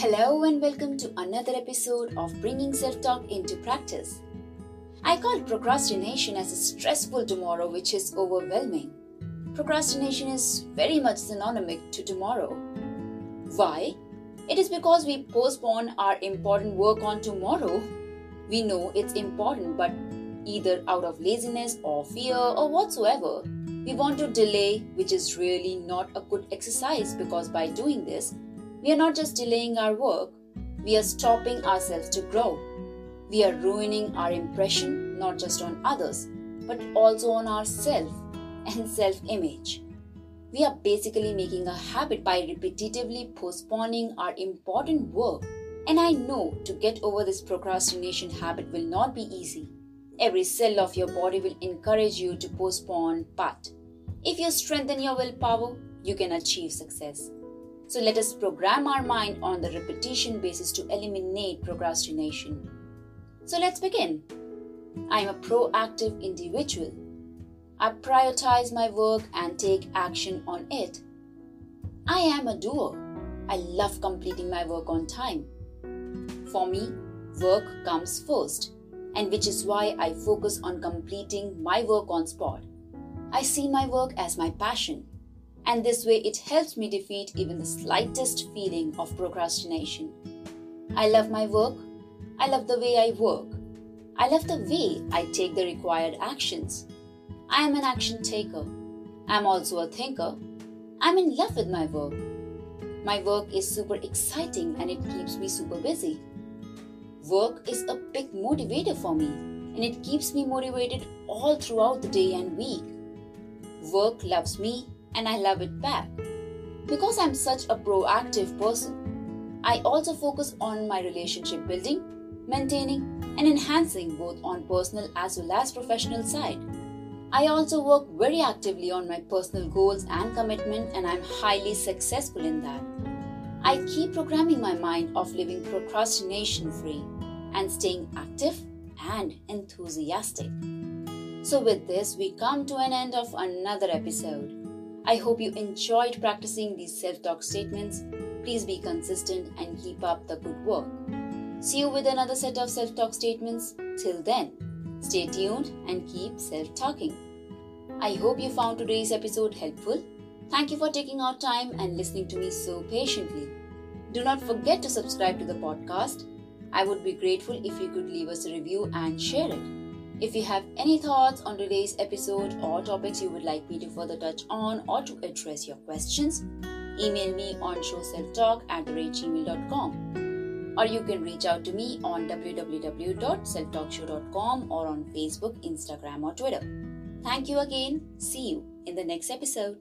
Hello and welcome to another episode of Bringing Self Talk into Practice. I call procrastination as a stressful tomorrow which is overwhelming. Procrastination is very much synonymous to tomorrow. Why? It is because we postpone our important work on tomorrow. We know it's important, but either out of laziness or fear or whatsoever, we want to delay, which is really not a good exercise because by doing this, we are not just delaying our work, we are stopping ourselves to grow. We are ruining our impression not just on others, but also on ourselves and self image. We are basically making a habit by repetitively postponing our important work. And I know to get over this procrastination habit will not be easy. Every cell of your body will encourage you to postpone, but if you strengthen your willpower, you can achieve success. So let us program our mind on the repetition basis to eliminate procrastination. So let's begin. I am a proactive individual. I prioritize my work and take action on it. I am a doer. I love completing my work on time. For me, work comes first, and which is why I focus on completing my work on spot. I see my work as my passion and this way it helps me defeat even the slightest feeling of procrastination. I love my work. I love the way I work. I love the way I take the required actions. I am an action taker. I'm also a thinker. I'm in love with my work. My work is super exciting and it keeps me super busy. Work is a big motivator for me and it keeps me motivated all throughout the day and week. Work loves me and I love it back. Because I'm such a proactive person, I also focus on my relationship building, maintaining, and enhancing both on personal as well as professional side. I also work very actively on my personal goals and commitment and I'm highly successful in that. I keep programming my mind of living procrastination free and staying active and enthusiastic. So, with this, we come to an end of another episode. I hope you enjoyed practicing these self talk statements. Please be consistent and keep up the good work. See you with another set of self talk statements. Till then, stay tuned and keep self talking. I hope you found today's episode helpful. Thank you for taking out time and listening to me so patiently. Do not forget to subscribe to the podcast. I would be grateful if you could leave us a review and share it. If you have any thoughts on today's episode or topics you would like me to further touch on or to address your questions, email me on showselftalk at gmail.com or you can reach out to me on www.selftalkshow.com or on Facebook, Instagram, or Twitter. Thank you again. See you in the next episode.